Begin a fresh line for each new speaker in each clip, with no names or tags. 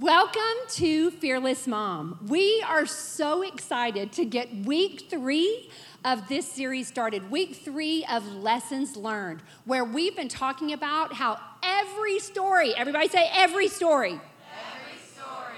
Welcome to Fearless Mom. We are so excited to get week three of this series started, week three of Lessons Learned, where we've been talking about how every story, everybody say every story,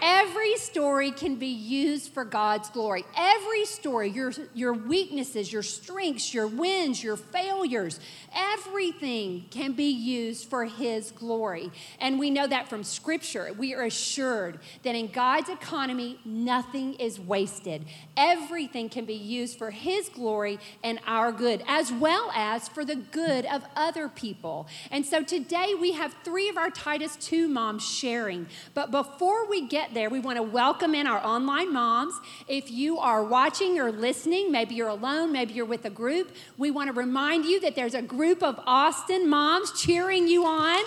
Every story can be used for God's glory. Every story, your, your weaknesses, your strengths, your wins, your failures, everything can be used for His glory. And we know that from Scripture. We are assured that in God's economy, nothing is wasted. Everything can be used for His glory and our good, as well as for the good of other people. And so today we have three of our Titus 2 moms sharing. But before we get there, we want to welcome in our online moms. If you are watching or listening, maybe you're alone, maybe you're with a group, we want to remind you that there's a group of Austin moms cheering you on.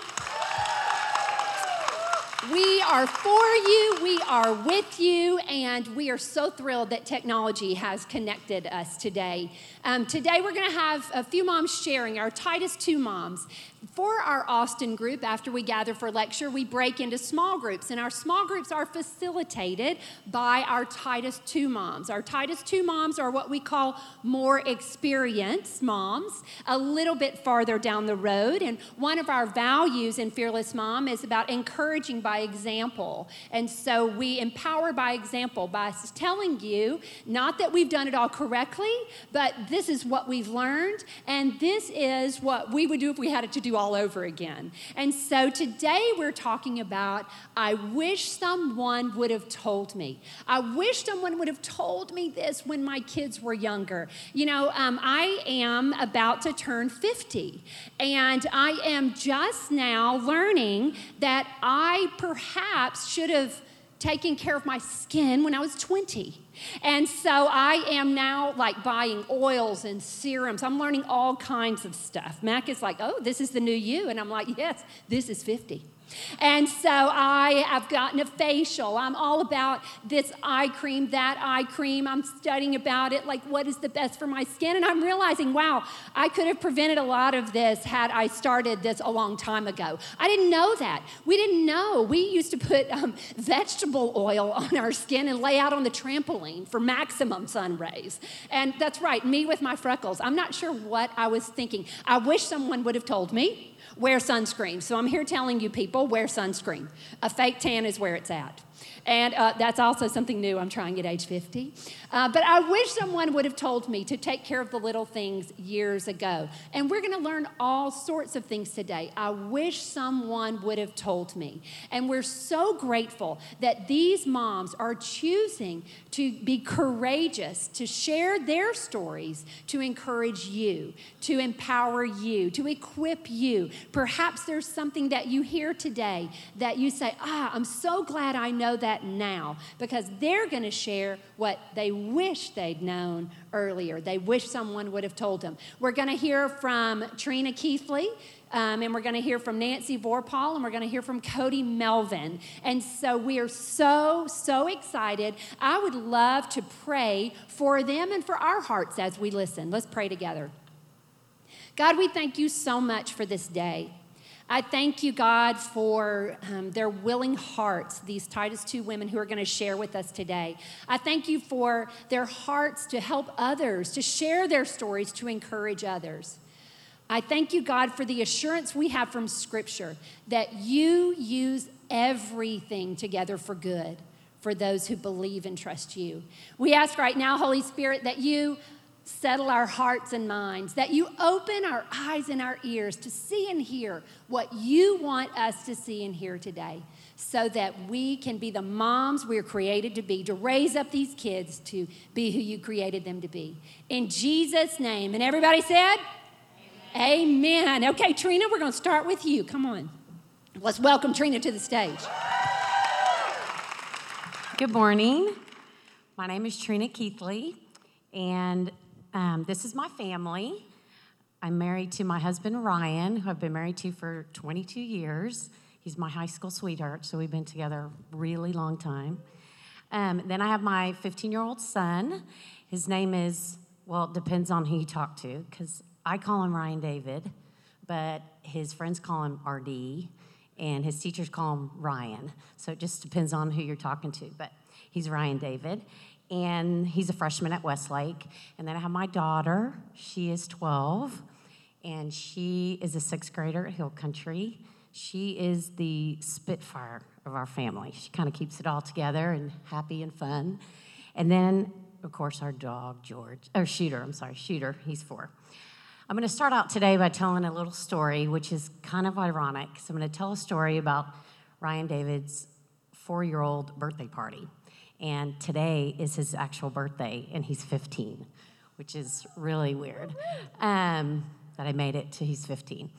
We are for you, we are with you, and we are so thrilled that technology has connected us today. Um, today, we're going to have a few moms sharing, our Titus 2 moms. For our Austin group, after we gather for lecture, we break into small groups, and our small groups are facilitated by our Titus 2 moms. Our Titus 2 moms are what we call more experienced moms, a little bit farther down the road. And one of our values in Fearless Mom is about encouraging by example. And so we empower by example by telling you, not that we've done it all correctly, but this is what we've learned, and this is what we would do if we had it to do all over again. And so today we're talking about I wish someone would have told me. I wish someone would have told me this when my kids were younger. You know, um, I am about to turn 50, and I am just now learning that I perhaps should have taken care of my skin when I was 20. And so I am now like buying oils and serums. I'm learning all kinds of stuff. Mac is like, oh, this is the new you. And I'm like, yes, this is 50. And so I have gotten a facial. I'm all about this eye cream, that eye cream. I'm studying about it, like what is the best for my skin. And I'm realizing, wow, I could have prevented a lot of this had I started this a long time ago. I didn't know that. We didn't know. We used to put um, vegetable oil on our skin and lay out on the trampoline for maximum sun rays. And that's right, me with my freckles. I'm not sure what I was thinking. I wish someone would have told me wear sunscreen. So I'm here telling you people wear sunscreen. A fake tan is where it's at. And uh, that's also something new I'm trying at age 50. Uh, but I wish someone would have told me to take care of the little things years ago. And we're going to learn all sorts of things today. I wish someone would have told me. And we're so grateful that these moms are choosing to be courageous, to share their stories, to encourage you, to empower you, to equip you. Perhaps there's something that you hear today that you say, ah, I'm so glad I know that that now because they're going to share what they wish they'd known earlier. They wish someone would have told them. We're going to hear from Trina Keithley. Um, and we're going to hear from Nancy Vorpal and we're going to hear from Cody Melvin. And so we are so, so excited. I would love to pray for them and for our hearts as we listen. Let's pray together. God, we thank you so much for this day. I thank you, God, for um, their willing hearts, these Titus 2 women who are going to share with us today. I thank you for their hearts to help others, to share their stories, to encourage others. I thank you, God, for the assurance we have from Scripture that you use everything together for good for those who believe and trust you. We ask right now, Holy Spirit, that you settle our hearts and minds, that you open our eyes and our ears to see and hear what you want us to see and hear today, so that we can be the moms we're created to be, to raise up these kids to be who you created them to be. In Jesus' name. And everybody said, Amen. Amen. Okay, Trina, we're going to start with you. Come on. Let's welcome Trina to the stage.
Good morning. My name is Trina Keithley, and um, this is my family. I'm married to my husband, Ryan, who I've been married to for 22 years. He's my high school sweetheart, so we've been together a really long time. Um, then I have my 15 year old son. His name is, well, it depends on who you talk to, because I call him Ryan David, but his friends call him RD. and his teachers call him Ryan. So it just depends on who you're talking to. But he's Ryan David, and he's a freshman at Westlake. And then I have my daughter. She is 12, and she is a sixth grader at Hill Country. She is the Spitfire of our family. She kind of keeps it all together and happy and fun. And then, of course, our dog, George, or Shooter, I'm sorry, Shooter, he's four. I'm going to start out today by telling a little story, which is kind of ironic. So, I'm going to tell a story about Ryan David's four year old birthday party. And today is his actual birthday, and he's 15, which is really weird um, that I made it to he's 15.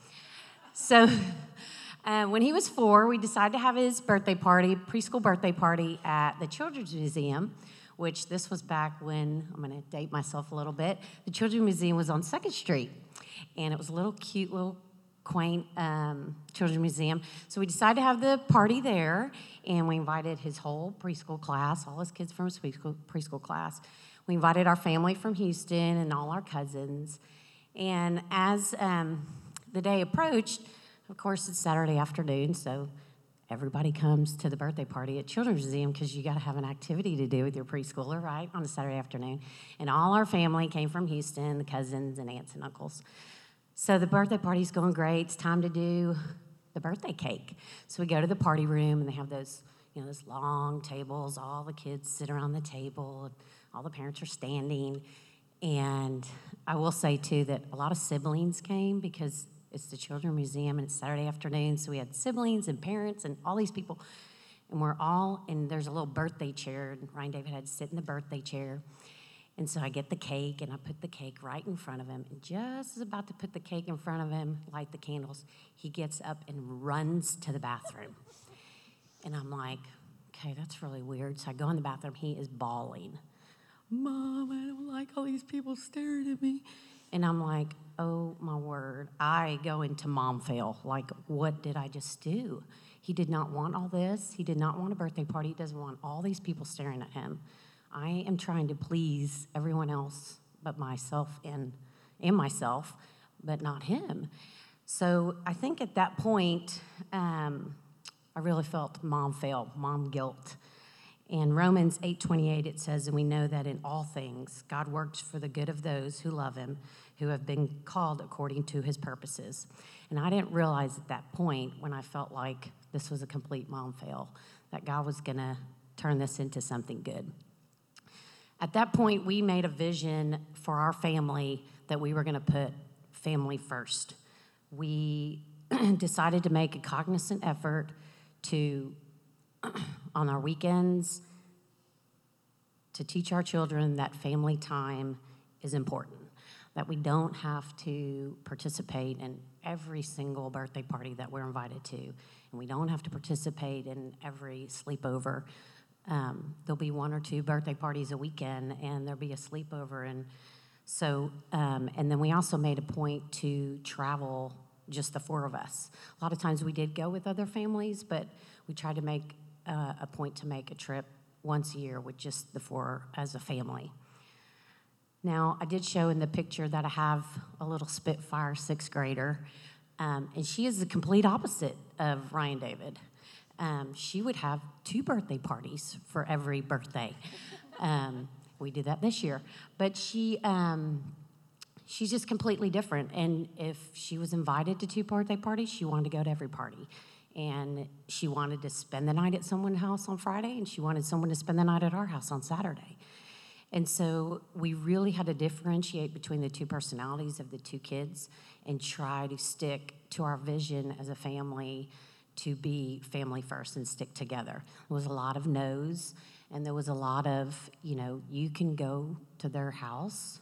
So, uh, when he was four, we decided to have his birthday party, preschool birthday party at the Children's Museum, which this was back when, I'm going to date myself a little bit. The Children's Museum was on 2nd Street, and it was a little cute, little quaint um, children's museum. So we decided to have the party there, and we invited his whole preschool class, all his kids from his preschool, preschool class. We invited our family from Houston and all our cousins. And as um, the day approached, of course, it's Saturday afternoon, so everybody comes to the birthday party at Children's Museum because you got to have an activity to do with your preschooler, right, on a Saturday afternoon. And all our family came from Houston, the cousins and aunts and uncles. So the birthday party's going great. It's time to do the birthday cake. So we go to the party room, and they have those, you know, those long tables. All the kids sit around the table, all the parents are standing. And I will say too that a lot of siblings came because it's the Children's Museum and it's Saturday afternoon. So we had siblings and parents and all these people. And we're all, and there's a little birthday chair. And Ryan David had to sit in the birthday chair. And so I get the cake and I put the cake right in front of him. And just as about to put the cake in front of him, light the candles, he gets up and runs to the bathroom. And I'm like, okay, that's really weird. So I go in the bathroom. He is bawling. Mom, I don't like all these people staring at me. And I'm like, oh my word. I go into mom fail. Like, what did I just do? He did not want all this. He did not want a birthday party. He doesn't want all these people staring at him. I am trying to please everyone else but myself and, and myself, but not him. So I think at that point, um, I really felt mom fail, mom guilt. In Romans 8:28 it says and we know that in all things God works for the good of those who love him who have been called according to his purposes. And I didn't realize at that point when I felt like this was a complete mom fail that God was going to turn this into something good. At that point we made a vision for our family that we were going to put family first. We decided to make a cognizant effort to on our weekends to teach our children that family time is important, that we don't have to participate in every single birthday party that we're invited to, and we don't have to participate in every sleepover. Um, there'll be one or two birthday parties a weekend, and there'll be a sleepover, and so, um, and then we also made a point to travel just the four of us. A lot of times we did go with other families, but we tried to make uh, a point to make a trip once a year with just the four as a family. Now, I did show in the picture that I have a little Spitfire sixth grader, um, and she is the complete opposite of Ryan David. Um, she would have two birthday parties for every birthday. Um, we did that this year, but she um, she's just completely different. And if she was invited to two birthday parties, she wanted to go to every party and she wanted to spend the night at someone's house on Friday, and she wanted someone to spend the night at our house on Saturday. And so we really had to differentiate between the two personalities of the two kids and try to stick to our vision as a family to be family first and stick together. There was a lot of no's, and there was a lot of, you know, you can go to their house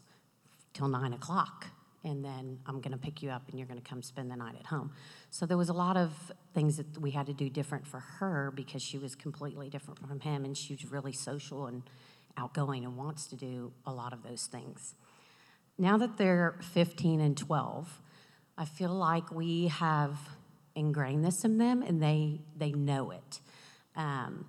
till nine o'clock and then I'm going to pick you up and you're going to come spend the night at home. So there was a lot of things that we had to do different for her because she was completely different from him and she was really social and outgoing and wants to do a lot of those things. Now that they're 15 and 12, I feel like we have ingrained this in them and they, they know it. Um,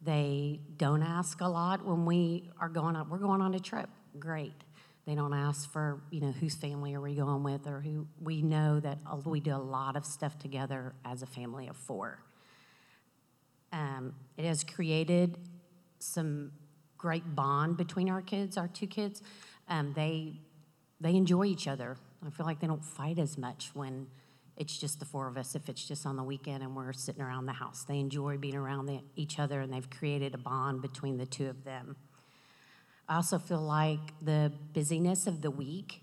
they don't ask a lot when we are going on, we're going on a trip. Great They don't ask for, you know, whose family are we going with or who. We know that we do a lot of stuff together as a family of four. Um, it has created some great bond between our kids, our two kids. Um, they they enjoy each other. I feel like they don't fight as much when it's just the four of us. If it's just on the weekend and we're sitting around the house, they enjoy being around the, each other, and they've created a bond between the two of them. I also feel like the busyness of the week.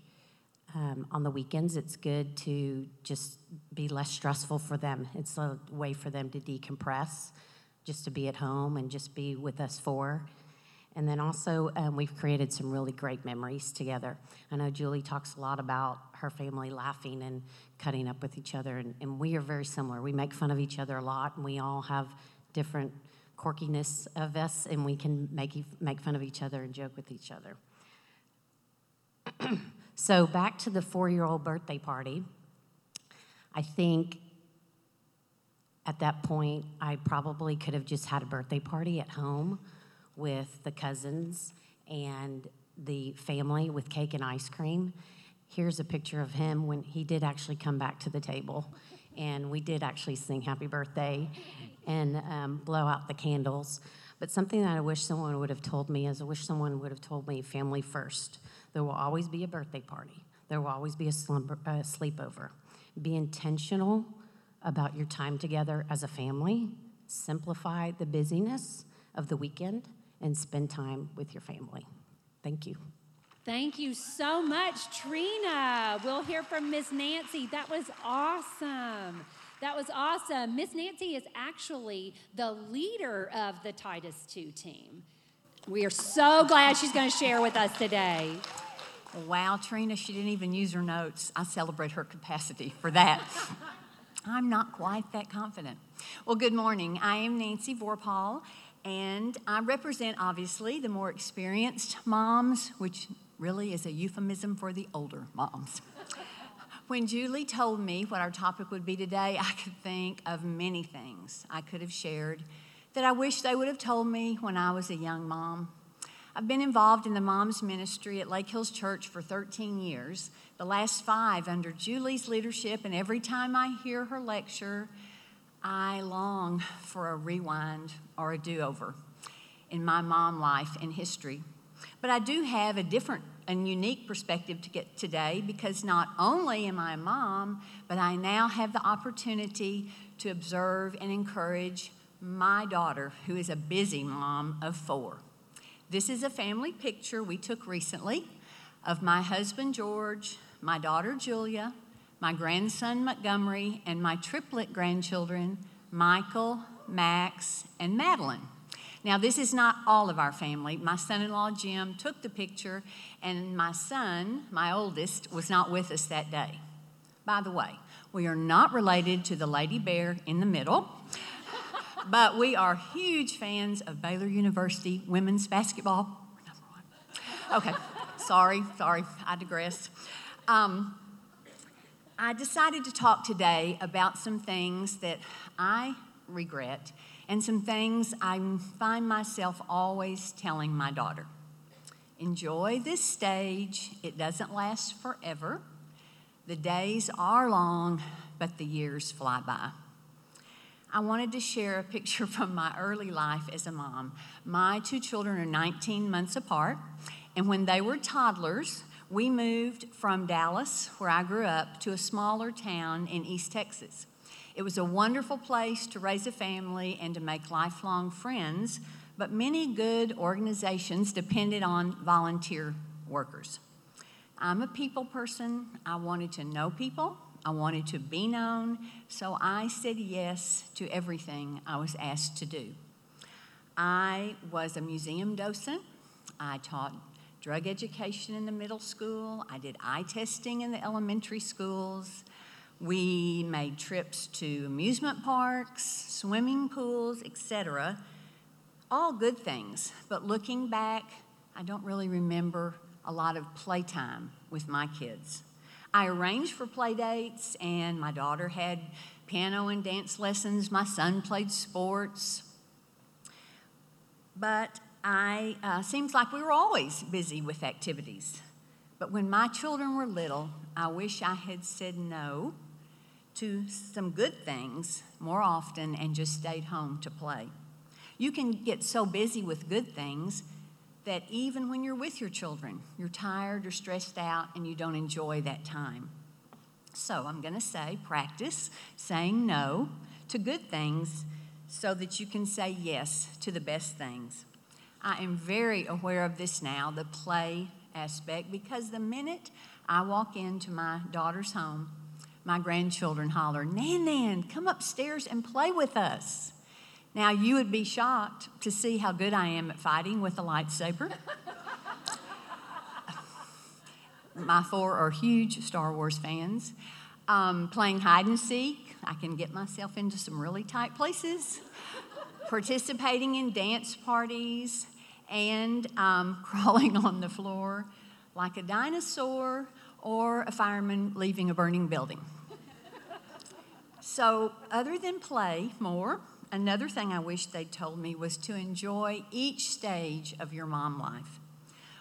Um, on the weekends, it's good to just be less stressful for them. It's a way for them to decompress, just to be at home and just be with us four. And then also, um, we've created some really great memories together. I know Julie talks a lot about her family laughing and cutting up with each other, and, and we are very similar. We make fun of each other a lot, and we all have different quirkiness of us, and we can make, make fun of each other and joke with each other. so, back to the four year old birthday party. I think at that point, I probably could have just had a birthday party at home with the cousins and the family with cake and ice cream. Here's a picture of him when he did actually come back to the table. And we did actually sing happy birthday and um, blow out the candles. But something that I wish someone would have told me is I wish someone would have told me family first. There will always be a birthday party, there will always be a, slumber, a sleepover. Be intentional about your time together as a family. Simplify the busyness of the weekend and spend time with your family. Thank you.
Thank you so much, Trina. We'll hear from Miss Nancy. That was awesome. That was awesome. Miss Nancy is actually the leader of the Titus 2 team. We are so glad she's going to share with us today.
Wow, Trina, she didn't even use her notes. I celebrate her capacity for that. I'm not quite that confident. Well, good morning. I am Nancy Vorpal, and I represent, obviously, the more experienced moms, which really is a euphemism for the older moms. when Julie told me what our topic would be today, I could think of many things I could have shared that I wish they would have told me when I was a young mom. I've been involved in the moms ministry at Lake Hills Church for 13 years, the last five under Julie's leadership, and every time I hear her lecture, I long for a rewind or a do over in my mom life and history. But I do have a different and unique perspective to get today because not only am I a mom, but I now have the opportunity to observe and encourage my daughter, who is a busy mom of four. This is a family picture we took recently of my husband George, my daughter Julia, my grandson Montgomery, and my triplet grandchildren, Michael, Max, and Madeline. Now, this is not all of our family. My son in law, Jim, took the picture, and my son, my oldest, was not with us that day. By the way, we are not related to the lady bear in the middle, but we are huge fans of Baylor University women's basketball. Okay, sorry, sorry, I digress. Um, I decided to talk today about some things that I regret and some things I find myself always telling my daughter. Enjoy this stage, it doesn't last forever. The days are long, but the years fly by. I wanted to share a picture from my early life as a mom. My two children are 19 months apart, and when they were toddlers, we moved from Dallas, where I grew up, to a smaller town in East Texas. It was a wonderful place to raise a family and to make lifelong friends, but many good organizations depended on volunteer workers. I'm a people person. I wanted to know people, I wanted to be known, so I said yes to everything I was asked to do. I was a museum docent. I taught drug education in the middle school. I did eye testing in the elementary schools. We made trips to amusement parks, swimming pools, etc. All good things, but looking back, I don't really remember a lot of playtime with my kids. I arranged for play dates, and my daughter had piano and dance lessons. My son played sports. But I uh, seems like we were always busy with activities. But when my children were little, I wish I had said no to some good things more often and just stayed home to play. You can get so busy with good things that even when you're with your children, you're tired or stressed out and you don't enjoy that time. So I'm going to say practice saying no to good things so that you can say yes to the best things. I am very aware of this now, the play aspect, because the minute I walk into my daughter's home, my grandchildren holler, Nan Nan, come upstairs and play with us. Now, you would be shocked to see how good I am at fighting with a lightsaber. my four are huge Star Wars fans. Um, playing hide and seek, I can get myself into some really tight places. Participating in dance parties and um, crawling on the floor like a dinosaur or a fireman leaving a burning building. so, other than play more, another thing I wish they'd told me was to enjoy each stage of your mom life.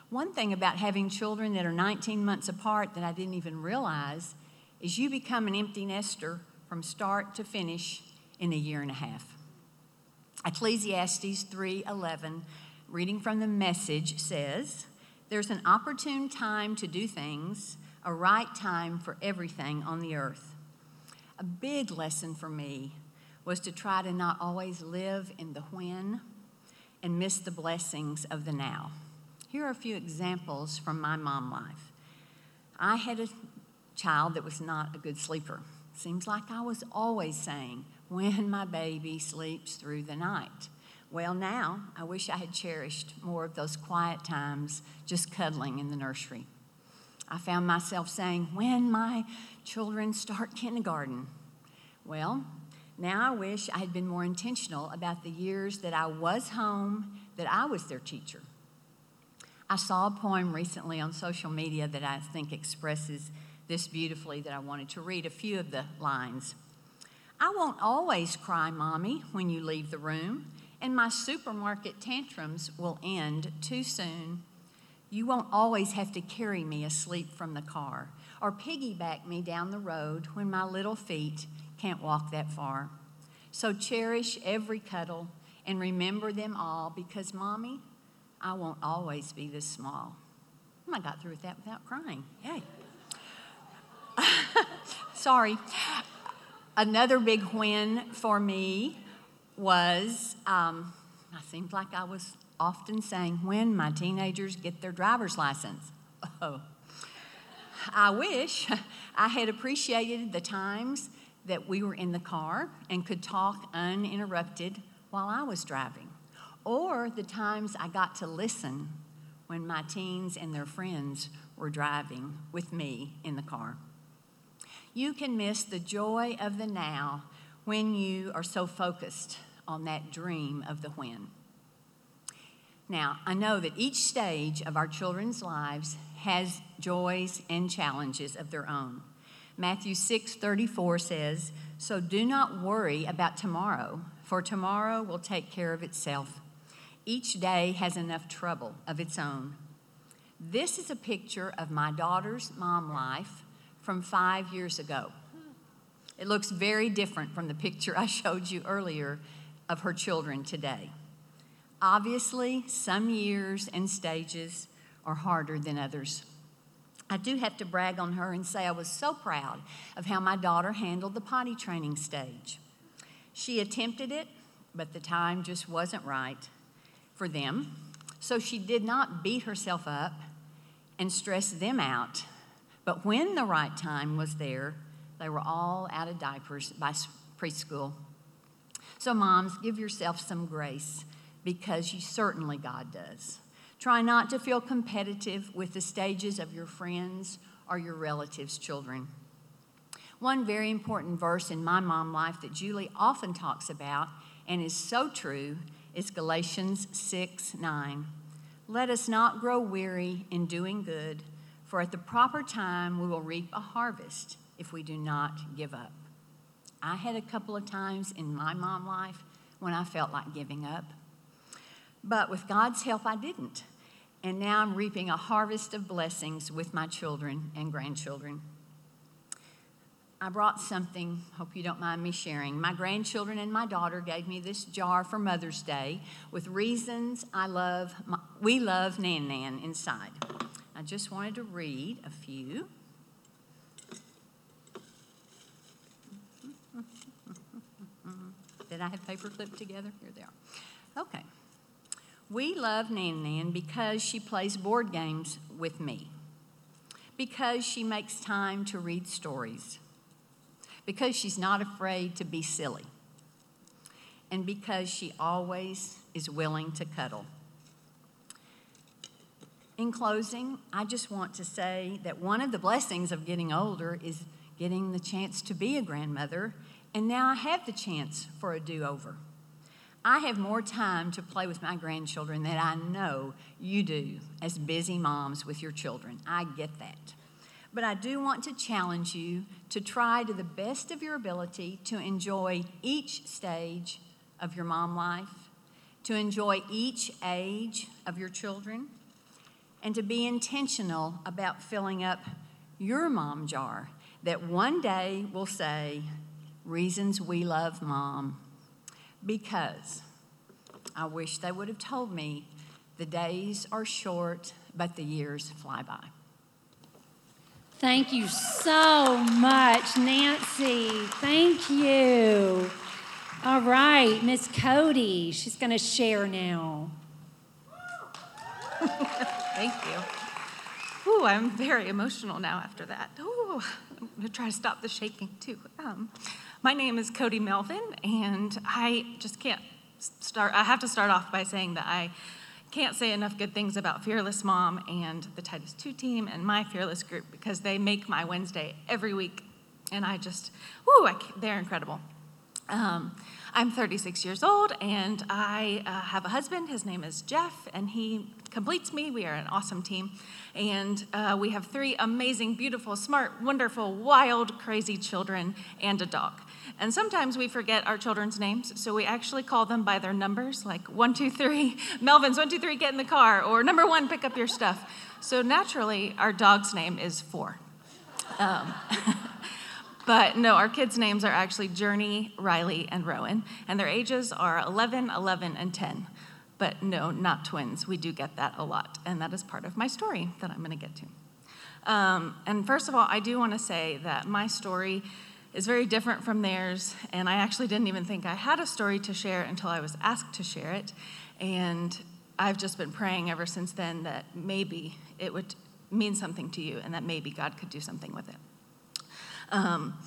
One thing about having children that are 19 months apart that I didn't even realize is you become an empty nester from start to finish in a year and a half. Ecclesiastes 3:11, reading from the message says, "There's an opportune time to do things, a right time for everything on the earth." A big lesson for me was to try to not always live in the when and miss the blessings of the now. Here are a few examples from my mom life. I had a child that was not a good sleeper. Seems like I was always saying, when my baby sleeps through the night. Well, now I wish I had cherished more of those quiet times just cuddling in the nursery. I found myself saying, when my children start kindergarten. Well, now I wish I had been more intentional about the years that I was home, that I was their teacher. I saw a poem recently on social media that I think expresses this beautifully that I wanted to read a few of the lines. I won't always cry, Mommy, when you leave the room, and my supermarket tantrums will end too soon. You won't always have to carry me asleep from the car or piggyback me down the road when my little feet can't walk that far. So cherish every cuddle and remember them all because, Mommy, I won't always be this small. I got through with that without crying. Yay. Sorry. Another big win for me was um, I seemed like I was often saying, when my teenagers get their driver's license. Oh. I wish I had appreciated the times that we were in the car and could talk uninterrupted while I was driving, or the times I got to listen when my teens and their friends were driving with me in the car. You can miss the joy of the now when you are so focused on that dream of the when. Now, I know that each stage of our children's lives has joys and challenges of their own. Matthew 6:34 says, "So do not worry about tomorrow, for tomorrow will take care of itself. Each day has enough trouble of its own." This is a picture of my daughter's mom life from 5 years ago. It looks very different from the picture I showed you earlier of her children today. Obviously, some years and stages are harder than others. I do have to brag on her and say I was so proud of how my daughter handled the potty training stage. She attempted it, but the time just wasn't right for them. So she did not beat herself up and stress them out. But when the right time was there, they were all out of diapers by preschool. So, moms, give yourself some grace because you certainly God does. Try not to feel competitive with the stages of your friends or your relatives' children. One very important verse in my mom life that Julie often talks about and is so true is Galatians 6 9. Let us not grow weary in doing good, for at the proper time we will reap a harvest if we do not give up. I had a couple of times in my mom life when I felt like giving up. But with God's help, I didn't. and now I'm reaping a harvest of blessings with my children and grandchildren. I brought something, hope you don't mind me sharing. My grandchildren and my daughter gave me this jar for Mother's Day with reasons I love, my, we love Nan Nan inside. I just wanted to read a few. I have paper clipped together? Here they are. Okay. We love Nan Nan because she plays board games with me, because she makes time to read stories, because she's not afraid to be silly, and because she always is willing to cuddle. In closing, I just want to say that one of the blessings of getting older is getting the chance to be a grandmother, and now I have the chance for a do over. I have more time to play with my grandchildren than I know you do as busy moms with your children. I get that. But I do want to challenge you to try to the best of your ability to enjoy each stage of your mom life, to enjoy each age of your children, and to be intentional about filling up your mom jar that one day will say, Reasons we love mom because I wish they would have told me the days are short, but the years fly by.
Thank you so much, Nancy. Thank you. All right, Miss Cody, she's going to share now.
Thank you. Ooh, I'm very emotional now after that. Ooh, I'm going to try to stop the shaking too. Um, my name is Cody Melvin, and I just can't start. I have to start off by saying that I can't say enough good things about Fearless Mom and the Titus 2 team and my Fearless group because they make my Wednesday every week. And I just, whoo, I, they're incredible. Um, I'm 36 years old and I uh, have a husband. His name is Jeff, and he completes me. We are an awesome team. And uh, we have three amazing, beautiful, smart, wonderful, wild, crazy children and a dog. And sometimes we forget our children's names, so we actually call them by their numbers, like one, two, three, Melvin's one, two, three, get in the car, or number one, pick up your stuff. So naturally, our dog's name is four. Um, but no, our kids' names are actually Journey, Riley, and Rowan, and their ages are 11, 11, and 10. But no, not twins. We do get that a lot, and that is part of my story that I'm going to get to. Um, and first of all, I do want to say that my story is very different from theirs, and I actually didn't even think I had a story to share until I was asked to share it. And I've just been praying ever since then that maybe it would mean something to you and that maybe God could do something with it. Um,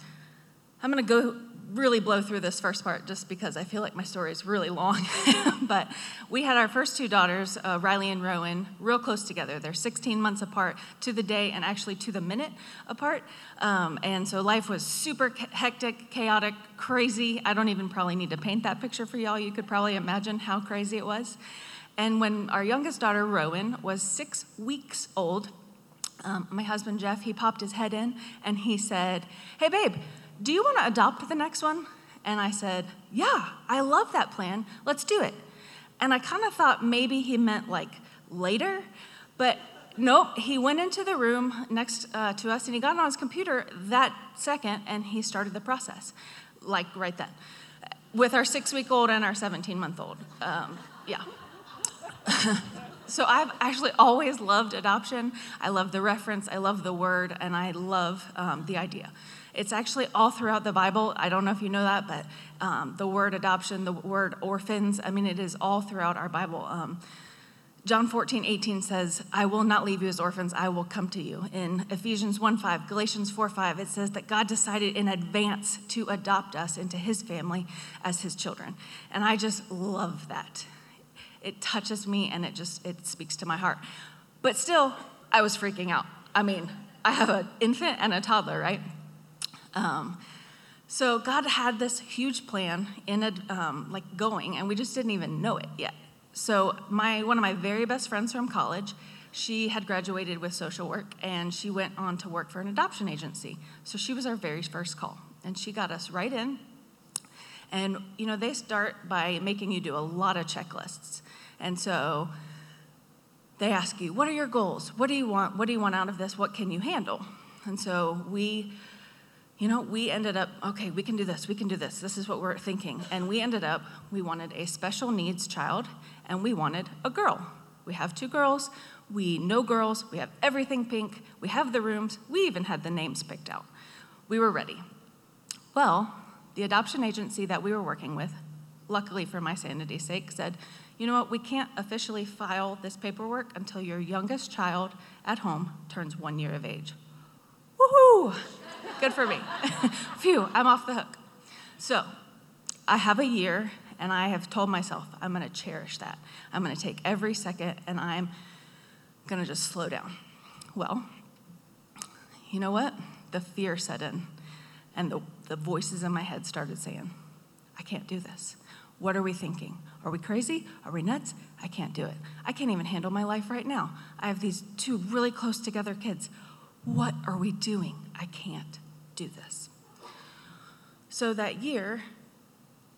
I'm going to go really blow through this first part just because I feel like my story is really long. but we had our first two daughters, uh, Riley and Rowan, real close together. They're 16 months apart to the day and actually to the minute apart. Um, and so life was super hectic, chaotic, crazy. I don't even probably need to paint that picture for y'all. You could probably imagine how crazy it was. And when our youngest daughter, Rowan, was six weeks old, um, my husband Jeff, he popped his head in and he said, Hey, babe, do you want to adopt the next one? And I said, Yeah, I love that plan. Let's do it. And I kind of thought maybe he meant like later, but nope, he went into the room next uh, to us and he got on his computer that second and he started the process, like right then, with our six week old and our 17 month old. Um, yeah. so I've actually always loved adoption. I love the reference, I love the word, and I love um, the idea. It's actually all throughout the Bible. I don't know if you know that, but um, the word adoption, the word orphans, I mean, it is all throughout our Bible. Um, John 14, 18 says, I will not leave you as orphans, I will come to you. In Ephesians 1 5, Galatians 4 5, it says that God decided in advance to adopt us into his family as his children. And I just love that. It touches me and it just it speaks to my heart. But still, I was freaking out. I mean, I have an infant and a toddler, right? Um, so God had this huge plan in a, um, like going, and we just didn't even know it yet. So my one of my very best friends from college, she had graduated with social work, and she went on to work for an adoption agency. So she was our very first call, and she got us right in. And you know they start by making you do a lot of checklists, and so they ask you, What are your goals? What do you want? What do you want out of this? What can you handle? And so we, you know, we ended up, okay, we can do this, we can do this. This is what we're thinking. And we ended up, we wanted a special needs child and we wanted a girl. We have two girls, we know girls, we have everything pink, we have the rooms, we even had the names picked out. We were ready. Well, the adoption agency that we were working with, luckily for my sanity's sake, said, you know what, we can't officially file this paperwork until your youngest child at home turns one year of age. Woohoo! Good for me. Phew, I'm off the hook. So, I have a year, and I have told myself I'm to cherish that. I'm to take every second, and I'm to just slow down. Well, you know what? The fear set in, and the, the voices in my head started saying, I can't do this. What are we thinking? Are we crazy? Are we nuts? I can't do it. I can't even handle my life right now. I have these two really close together kids. What are we doing? I can't do this. So that year,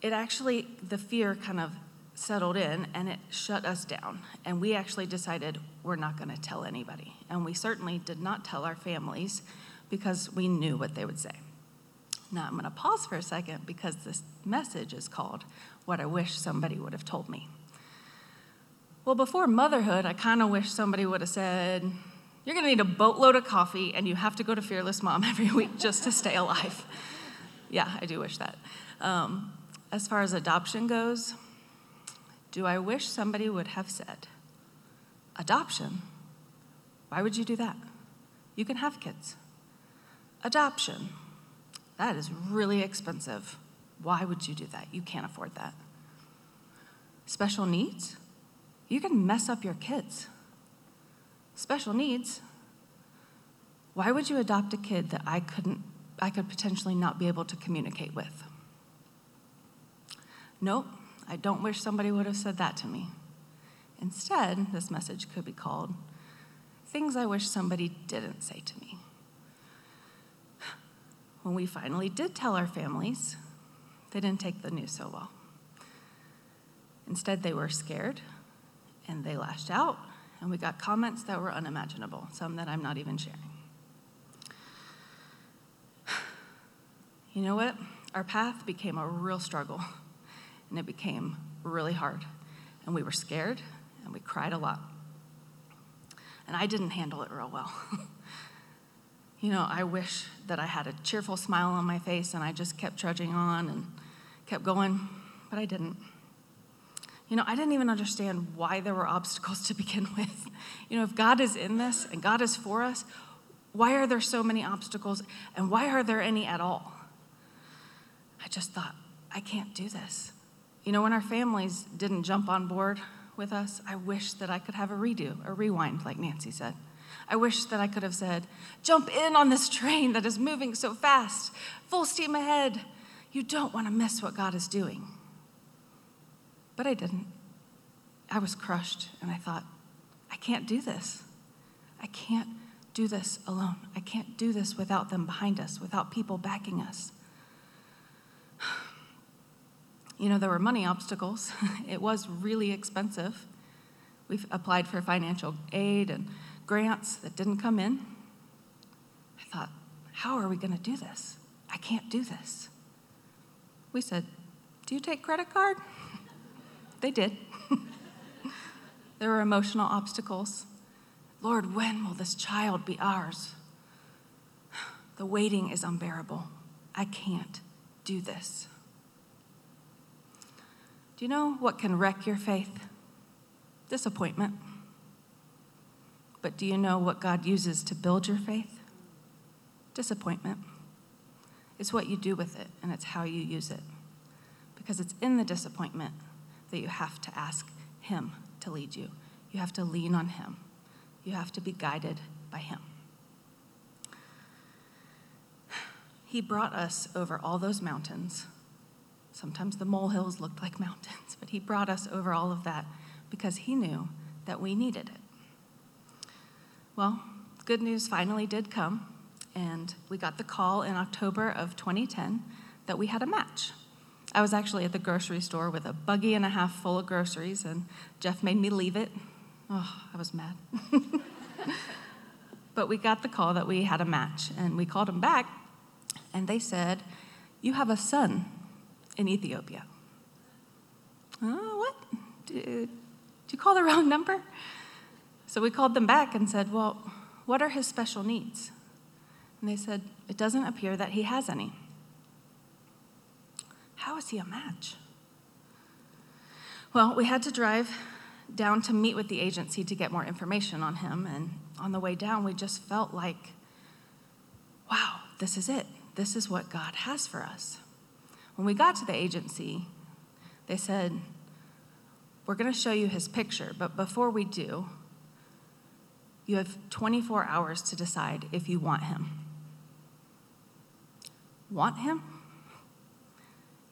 it actually, the fear kind of settled in and it shut us down. And we actually decided we're not going to tell anybody. And we certainly did not tell our families because we knew what they would say. Now, I'm going to pause for a second because this message is called What I Wish Somebody Would Have Told Me. Well, before motherhood, I kind of wish somebody would have said, You're going to need a boatload of coffee and you have to go to Fearless Mom every week just to stay alive. Yeah, I do wish that. Um, as far as adoption goes, do I wish somebody would have said, Adoption? Why would you do that? You can have kids. Adoption? That is really expensive. Why would you do that? You can't afford that. Special needs? You can mess up your kids. Special needs? Why would you adopt a kid that I couldn't I could potentially not be able to communicate with? Nope, I don't wish somebody would have said that to me. Instead, this message could be called Things I Wish Somebody Didn't Say to Me when we finally did tell our families, they didn't take the news so well. Instead, they were scared and they lashed out, and we got comments that were unimaginable, some that I'm not even sharing. You know what? Our path became a real struggle, and it became really hard. And we were scared, and we cried a lot. And I didn't handle it real well. you know, I wish that I had a cheerful smile on my face and I just kept trudging on and kept going, but I didn't. You know, I didn't even understand why there were obstacles to begin with. You know, if God is in this and God is for us, why are there so many obstacles and why are there any at all? I just thought, I can't do this. You know, when our families didn't jump on board with us, I wish that I could have a redo, a rewind, like Nancy said. I wish that I could have said, Jump in on this train that is moving so fast, full steam ahead. You don't want to miss what God is doing. But I didn't. I was crushed, and I thought, I can't do this. I can't do this alone. I can't do this without them behind us, without people backing us. You know, there were money obstacles. It was really expensive. We've applied for financial aid and grants that didn't come in. I thought, how are we going to do this? I can't do this. We said, Do you take credit card? They did. there were emotional obstacles. Lord, when will this child be ours? The waiting is unbearable. I can't do this. Do you know what can wreck your faith? Disappointment. But do you know what God uses to build your faith? Disappointment. It's what you do with it, and it's how you use it. Because it's in the disappointment that you have to ask Him to lead you. You have to lean on Him. You have to be guided by Him. He brought us over all those mountains. Sometimes the molehills looked like mountains, but He brought us over all of that because He knew that we needed it. Well, good news finally did come, and we got the call in October of 2010 that we had a match. I was actually at the grocery store with a buggy and a half full of groceries, and Jeff made me leave it. Oh, I was mad. but we got the call that we had a match, and we called them back, and they said, You have a son in Ethiopia. Oh, what? Did, did you call the wrong number? So we called them back and said, Well, what are his special needs? And they said, It doesn't appear that he has any. How is he a match? Well, we had to drive down to meet with the agency to get more information on him. And on the way down, we just felt like, wow, this is it. This is what God has for us. When we got to the agency, they said, We're going to show you his picture, but before we do, you have 24 hours to decide if you want him. Want him?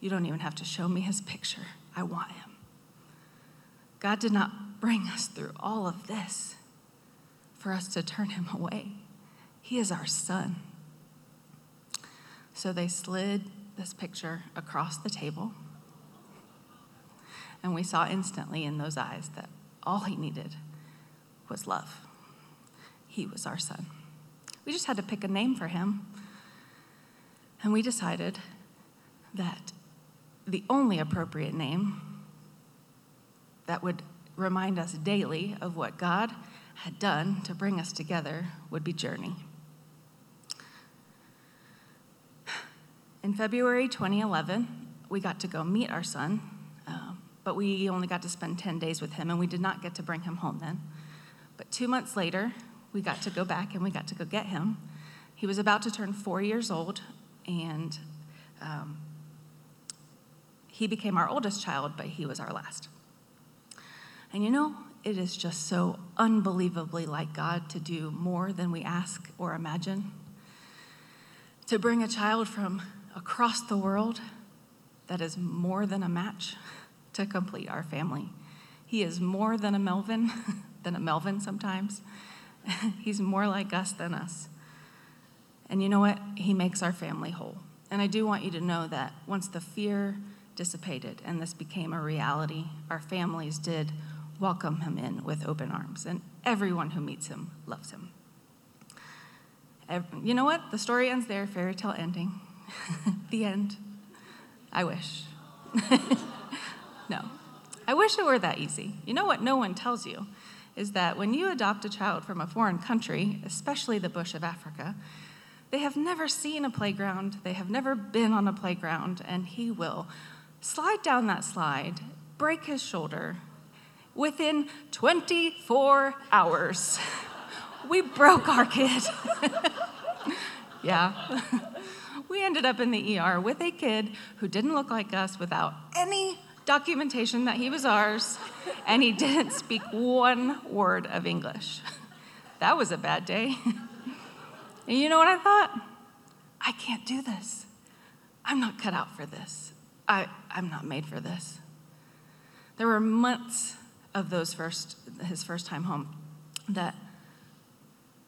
You don't even have to show me his picture. I want him. God did not bring us through all of this for us to turn him away. He is our son. So they slid this picture across the table, and we saw instantly in those eyes that all he needed was love. He was our son. We just had to pick a name for him, and we decided that the only appropriate name that would remind us daily of what God had done to bring us together would be Journey. In February 2011, we got to go meet our son, um, but we only got to spend 10 days with him, and we did not get to bring him home then. But two months later, we got to go back and we got to go get him. He was about to turn four years old, and um, he became our oldest child, but he was our last. And you know, it is just so unbelievably like God to do more than we ask or imagine. To bring a child from across the world that is more than a match to complete our family. He is more than a Melvin, than a Melvin sometimes. He's more like us than us. And you know what? He makes our family whole. And I do want you to know that once the fear dissipated and this became a reality, our families did welcome him in with open arms, and everyone who meets him loves him. You know what? The story ends there, fairy tale ending. the end. I wish. no. I wish it were that easy. You know what no one tells you is that when you adopt a child from a foreign country, especially the bush of Africa, they have never seen a playground, they have never been on a playground, and he will slide down that slide, break his shoulder, within 24 hours. We broke our kid. yeah. We ended up in the ER with a kid who didn't look like us without any documentation that he was ours, and he didn't speak one word of English. That was a bad day. And you know what I thought? I can't do this. I'm not cut out for this. I, I'm not made for this. There were months of those first, his first time home, that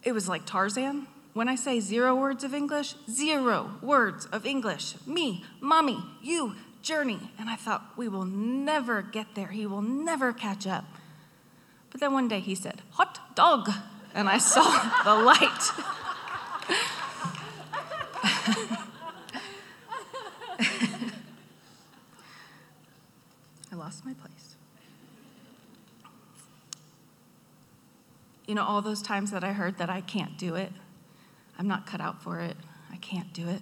it was like Tarzan. When I say zero words of English, zero words of English. Me, mommy, you, journey. And I thought, we will never get there. He will never catch up. But then one day he said, hot dog. And I saw the light. I lost my place. You know, all those times that I heard that I can't do it, I'm not cut out for it, I can't do it.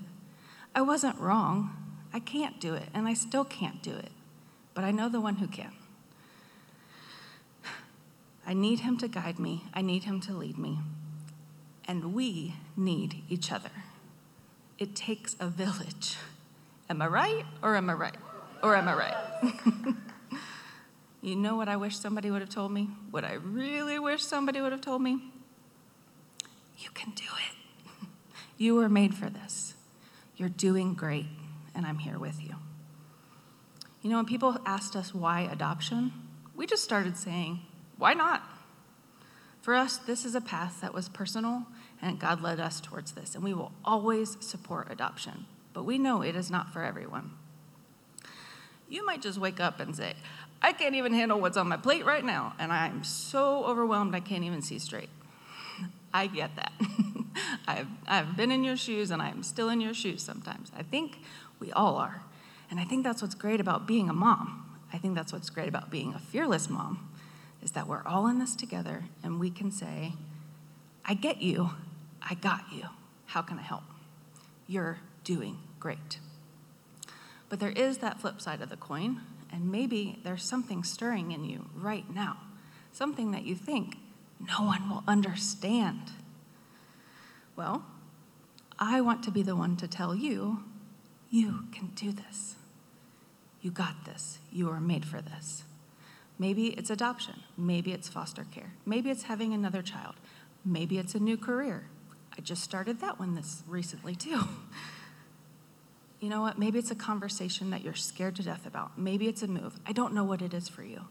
I wasn't wrong. I can't do it, and I still can't do it. But I know the one who can. I need him to guide me, I need him to lead me. And we need each other. It takes a village. Am I right or am I right? Or am I right? You know what I wish somebody would have told me? What I really wish somebody would have told me? You can do it. You were made for this. You're doing great, and I'm here with you. You know, when people asked us why adoption, we just started saying, why not? For us, this is a path that was personal, and God led us towards this, and we will always support adoption. But we know it is not for everyone. You might just wake up and say, I can't even handle what's on my plate right now, and I'm so overwhelmed I can't even see straight. I get that. I've, I've been in your shoes, and I'm still in your shoes sometimes. I think we all are. And I think that's what's great about being a mom. I think that's what's great about being a fearless mom, is that we're all in this together, and we can say, I get you, I got you. How can I help? You're doing great. But there is that flip side of the coin, and maybe there's something stirring in you right now, something that you think no one will understand. Well, I want to be the one to tell you you can do this. You got this. You are made for this. Maybe it's adoption. Maybe it's foster care. Maybe it's having another child. Maybe it's a new career. I just started that one this recently too. You know what? Maybe it's a conversation that you're scared to death about. Maybe it's a move. I don't know what it is for you.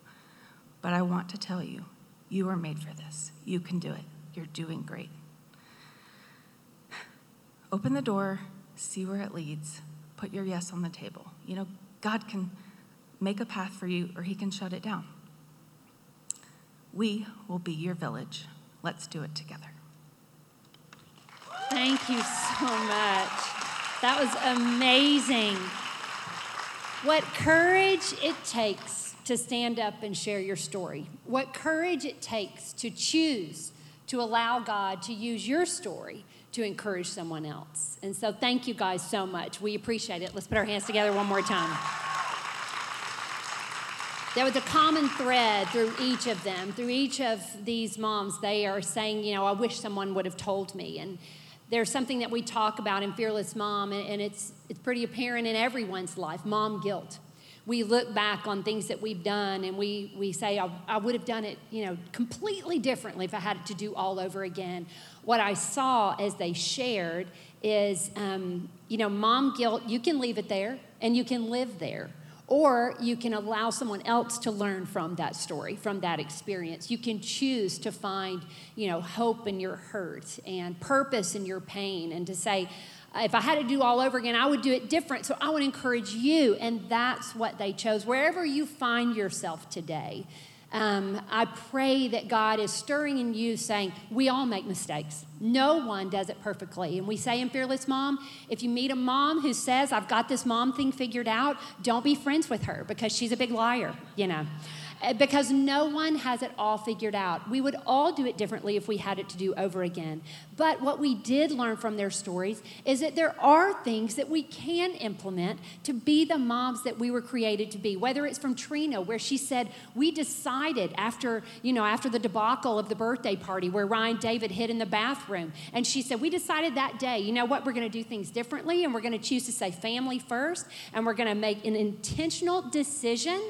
But I want to tell you, you are made for this. You can do it. You're doing great. Open the door, see where it leads, put your yes on the table. You know, God can make a path for you or He can shut it down. We will be your village. Let's do it together.
Thank you so much. That was amazing. What courage it takes to stand up and share your story. What courage it takes to choose to allow God to use your story to encourage someone else. And so, thank you guys so much. We appreciate it. Let's put our hands together one more time. There was a common thread through each of them, through each of these moms. They are saying, you know, I wish someone would have told me. And there's something that we talk about in Fearless Mom, and it's, it's pretty apparent in everyone's life mom guilt. We look back on things that we've done and we, we say, I, I would have done it, you know, completely differently if I had to do all over again. What I saw as they shared is, um, you know, mom guilt, you can leave it there and you can live there. Or you can allow someone else to learn from that story, from that experience. You can choose to find, you know, hope in your hurt and purpose in your pain and to say, if I had to do all over again, I would do it different. So I would encourage you. And that's what they chose. Wherever you find yourself today, um, I pray that God is stirring in you saying, We all make mistakes. No one does it perfectly. And we say in Fearless Mom, if you meet a mom who says, I've got this mom thing figured out, don't be friends with her because she's a big liar, you know. Uh, because no one has it all figured out. We would all do it differently if we had it to do over again. But what we did learn from their stories is that there are things that we can implement to be the moms that we were created to be. Whether it's from Trina, where she said, We decided after, you know, after the debacle of the birthday party where Ryan David hid in the bathroom, and she said, We decided that day, you know what, we're going to do things differently, and we're going to choose to say family first, and we're going to make an intentional decision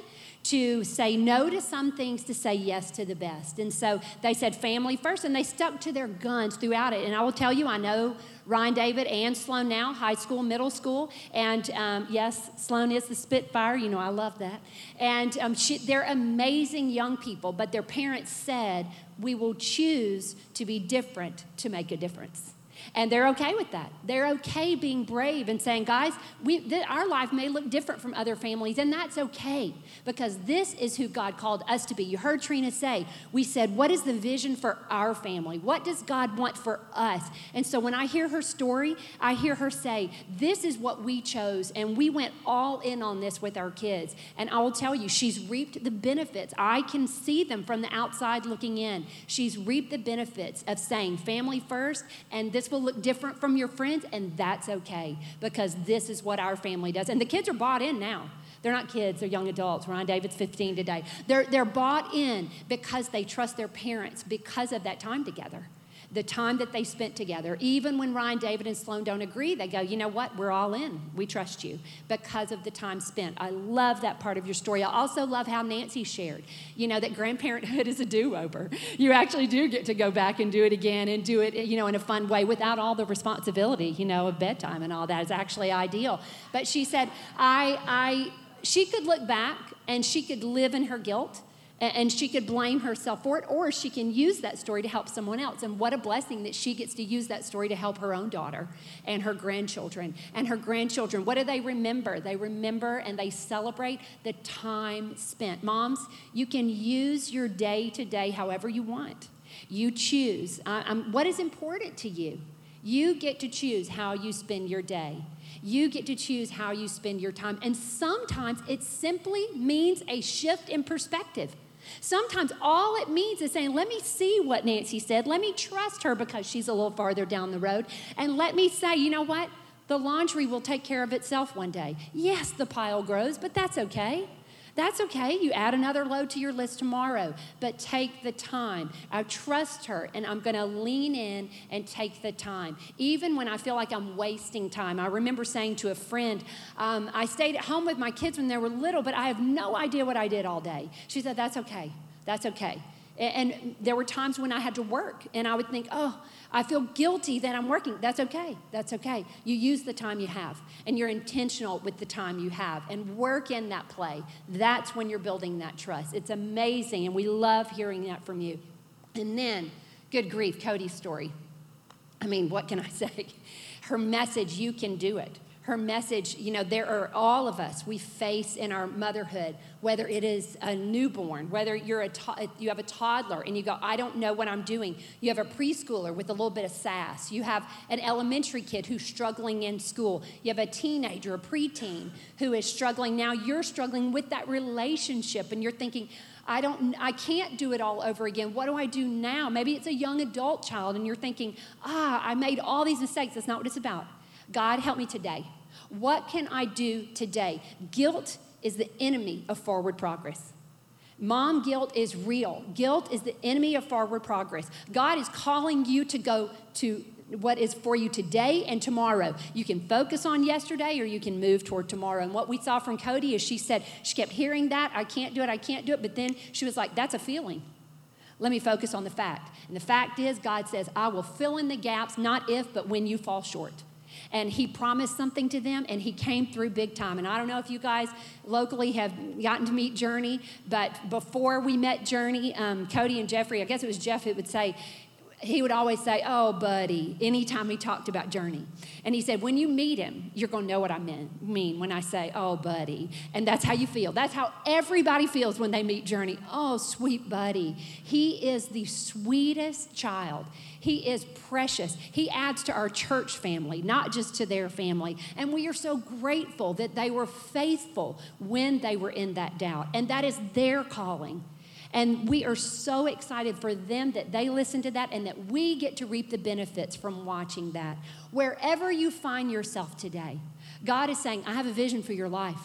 to say no to some things to say yes to the best. And so they said family first, and they stuck to their guns throughout it. And I will tell you, I know Ryan David and Sloan now, high school, middle school. And um, yes, Sloan is the Spitfire. You know, I love that. And um, she, they're amazing young people, but their parents said, we will choose to be different to make a difference. And they're okay with that. They're okay being brave and saying, guys, we, th- our life may look different from other families, and that's okay because this is who God called us to be. You heard Trina say, we said, what is the vision for our family? What does God want for us? And so when I hear her story, I hear her say, this is what we chose, and we went all in on this with our kids. And I will tell you, she's reaped the benefits. I can see them from the outside looking in. She's reaped the benefits of saying family first, and this will will look different from your friends, and that's okay because this is what our family does. And the kids are bought in now. They're not kids, they're young adults. Ryan David's 15 today. They're, they're bought in because they trust their parents because of that time together the time that they spent together. Even when Ryan, David, and Sloan don't agree, they go, you know what? We're all in. We trust you because of the time spent. I love that part of your story. I also love how Nancy shared, you know, that grandparenthood is a do over. You actually do get to go back and do it again and do it, you know, in a fun way without all the responsibility, you know, of bedtime and all that is actually ideal. But she said, I, I, she could look back and she could live in her guilt And she could blame herself for it, or she can use that story to help someone else. And what a blessing that she gets to use that story to help her own daughter and her grandchildren. And her grandchildren, what do they remember? They remember and they celebrate the time spent. Moms, you can use your day to day however you want. You choose. what is important to you? You get to choose how you spend your day. You get to choose how you spend your time. And sometimes it simply means a shift in perspective. Sometimes all it means is saying, let me see what Nancy said. Let me trust her because she's a little farther down the road. And let me say, you know what? The laundry will take care of itself one day. Yes, the pile grows, but that's okay. That's okay. You add another load to your list tomorrow, but take the time. I trust her and I'm going to lean in and take the time. Even when I feel like I'm wasting time. I remember saying to a friend, um, I stayed at home with my kids when they were little, but I have no idea what I did all day. She said, That's okay. That's okay. And there were times when I had to work, and I would think, oh, I feel guilty that I'm working. That's okay. That's okay. You use the time you have, and you're intentional with the time you have, and work in that play. That's when you're building that trust. It's amazing, and we love hearing that from you. And then, good grief, Cody's story. I mean, what can I say? Her message, you can do it her message, you know, there are all of us we face in our motherhood, whether it is a newborn, whether you're a to- you have a toddler and you go, I don't know what I'm doing. You have a preschooler with a little bit of sass. You have an elementary kid who's struggling in school. You have a teenager, a preteen who is struggling. Now you're struggling with that relationship and you're thinking, I don't I can't do it all over again. What do I do now? Maybe it's a young adult child and you're thinking, "Ah, I made all these mistakes." That's not what it's about. God help me today. What can I do today? Guilt is the enemy of forward progress. Mom guilt is real. Guilt is the enemy of forward progress. God is calling you to go to what is for you today and tomorrow. You can focus on yesterday or you can move toward tomorrow. And what we saw from Cody is she said, she kept hearing that, I can't do it, I can't do it. But then she was like, that's a feeling. Let me focus on the fact. And the fact is, God says, I will fill in the gaps, not if, but when you fall short and he promised something to them and he came through big time. And I don't know if you guys locally have gotten to meet Journey, but before we met Journey, um, Cody and Jeffrey, I guess it was Jeff who would say, he would always say, Oh, buddy, anytime he talked about Journey. And he said, When you meet him, you're going to know what I mean, mean when I say, Oh, buddy. And that's how you feel. That's how everybody feels when they meet Journey. Oh, sweet buddy. He is the sweetest child. He is precious. He adds to our church family, not just to their family. And we are so grateful that they were faithful when they were in that doubt. And that is their calling. And we are so excited for them that they listen to that and that we get to reap the benefits from watching that. Wherever you find yourself today, God is saying, I have a vision for your life.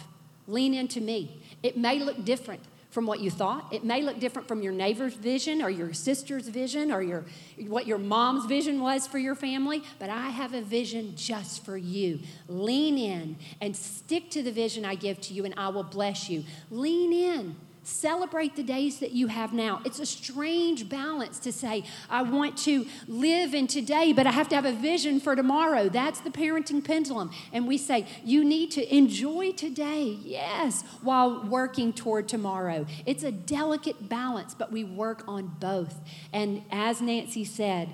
Lean into me. It may look different from what you thought. It may look different from your neighbor's vision or your sister's vision or your, what your mom's vision was for your family, but I have a vision just for you. Lean in and stick to the vision I give to you, and I will bless you. Lean in. Celebrate the days that you have now. It's a strange balance to say, I want to live in today, but I have to have a vision for tomorrow. That's the parenting pendulum. And we say, you need to enjoy today, yes, while working toward tomorrow. It's a delicate balance, but we work on both. And as Nancy said,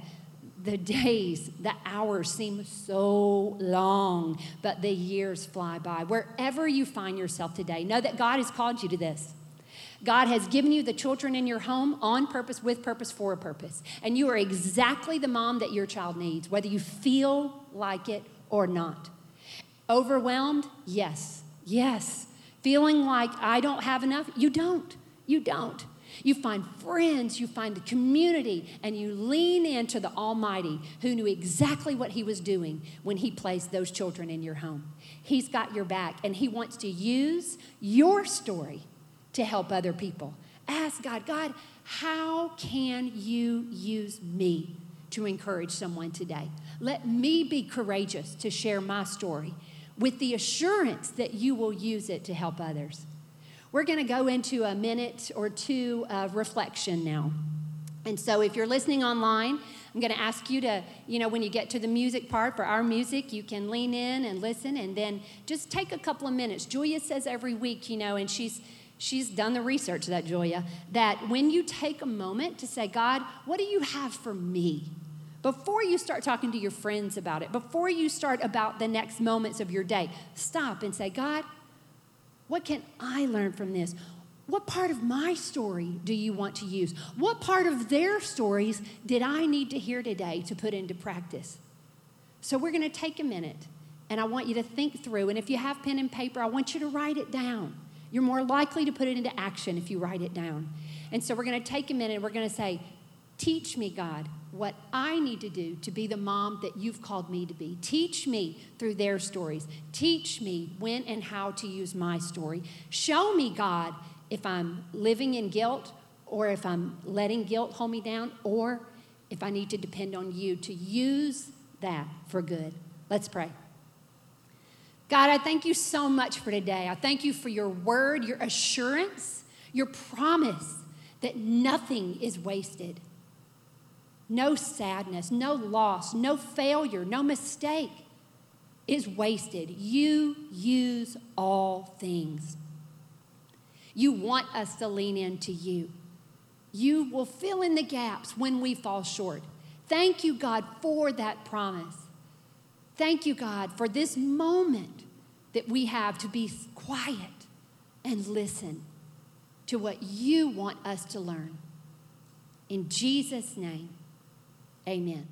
the days, the hours seem so long, but the years fly by. Wherever you find yourself today, know that God has called you to this. God has given you the children in your home on purpose, with purpose, for a purpose. And you are exactly the mom that your child needs, whether you feel like it or not. Overwhelmed? Yes. Yes. Feeling like I don't have enough? You don't. You don't. You find friends, you find a community, and you lean into the Almighty who knew exactly what He was doing when He placed those children in your home. He's got your back, and He wants to use your story to help other people. Ask God, God, how can you use me to encourage someone today? Let me be courageous to share my story with the assurance that you will use it to help others. We're going to go into a minute or two of reflection now. And so if you're listening online, I'm going to ask you to, you know, when you get to the music part for our music, you can lean in and listen and then just take a couple of minutes. Julia says every week, you know, and she's she's done the research, that Julia, that when you take a moment to say, God, what do you have for me? Before you start talking to your friends about it, before you start about the next moments of your day, stop and say, God, what can I learn from this? What part of my story do you want to use? What part of their stories did I need to hear today to put into practice? So we're going to take a minute and I want you to think through. And if you have pen and paper, I want you to write it down. You're more likely to put it into action if you write it down. And so we're going to take a minute and we're going to say, Teach me, God, what I need to do to be the mom that you've called me to be. Teach me through their stories. Teach me when and how to use my story. Show me, God, if I'm living in guilt or if I'm letting guilt hold me down or if I need to depend on you to use that for good. Let's pray. God, I thank you so much for today. I thank you for your word, your assurance, your promise that nothing is wasted. No sadness, no loss, no failure, no mistake is wasted. You use all things. You want us to lean into you. You will fill in the gaps when we fall short. Thank you, God, for that promise. Thank you, God, for this moment that we have to be quiet and listen to what you want us to learn. In Jesus' name, amen.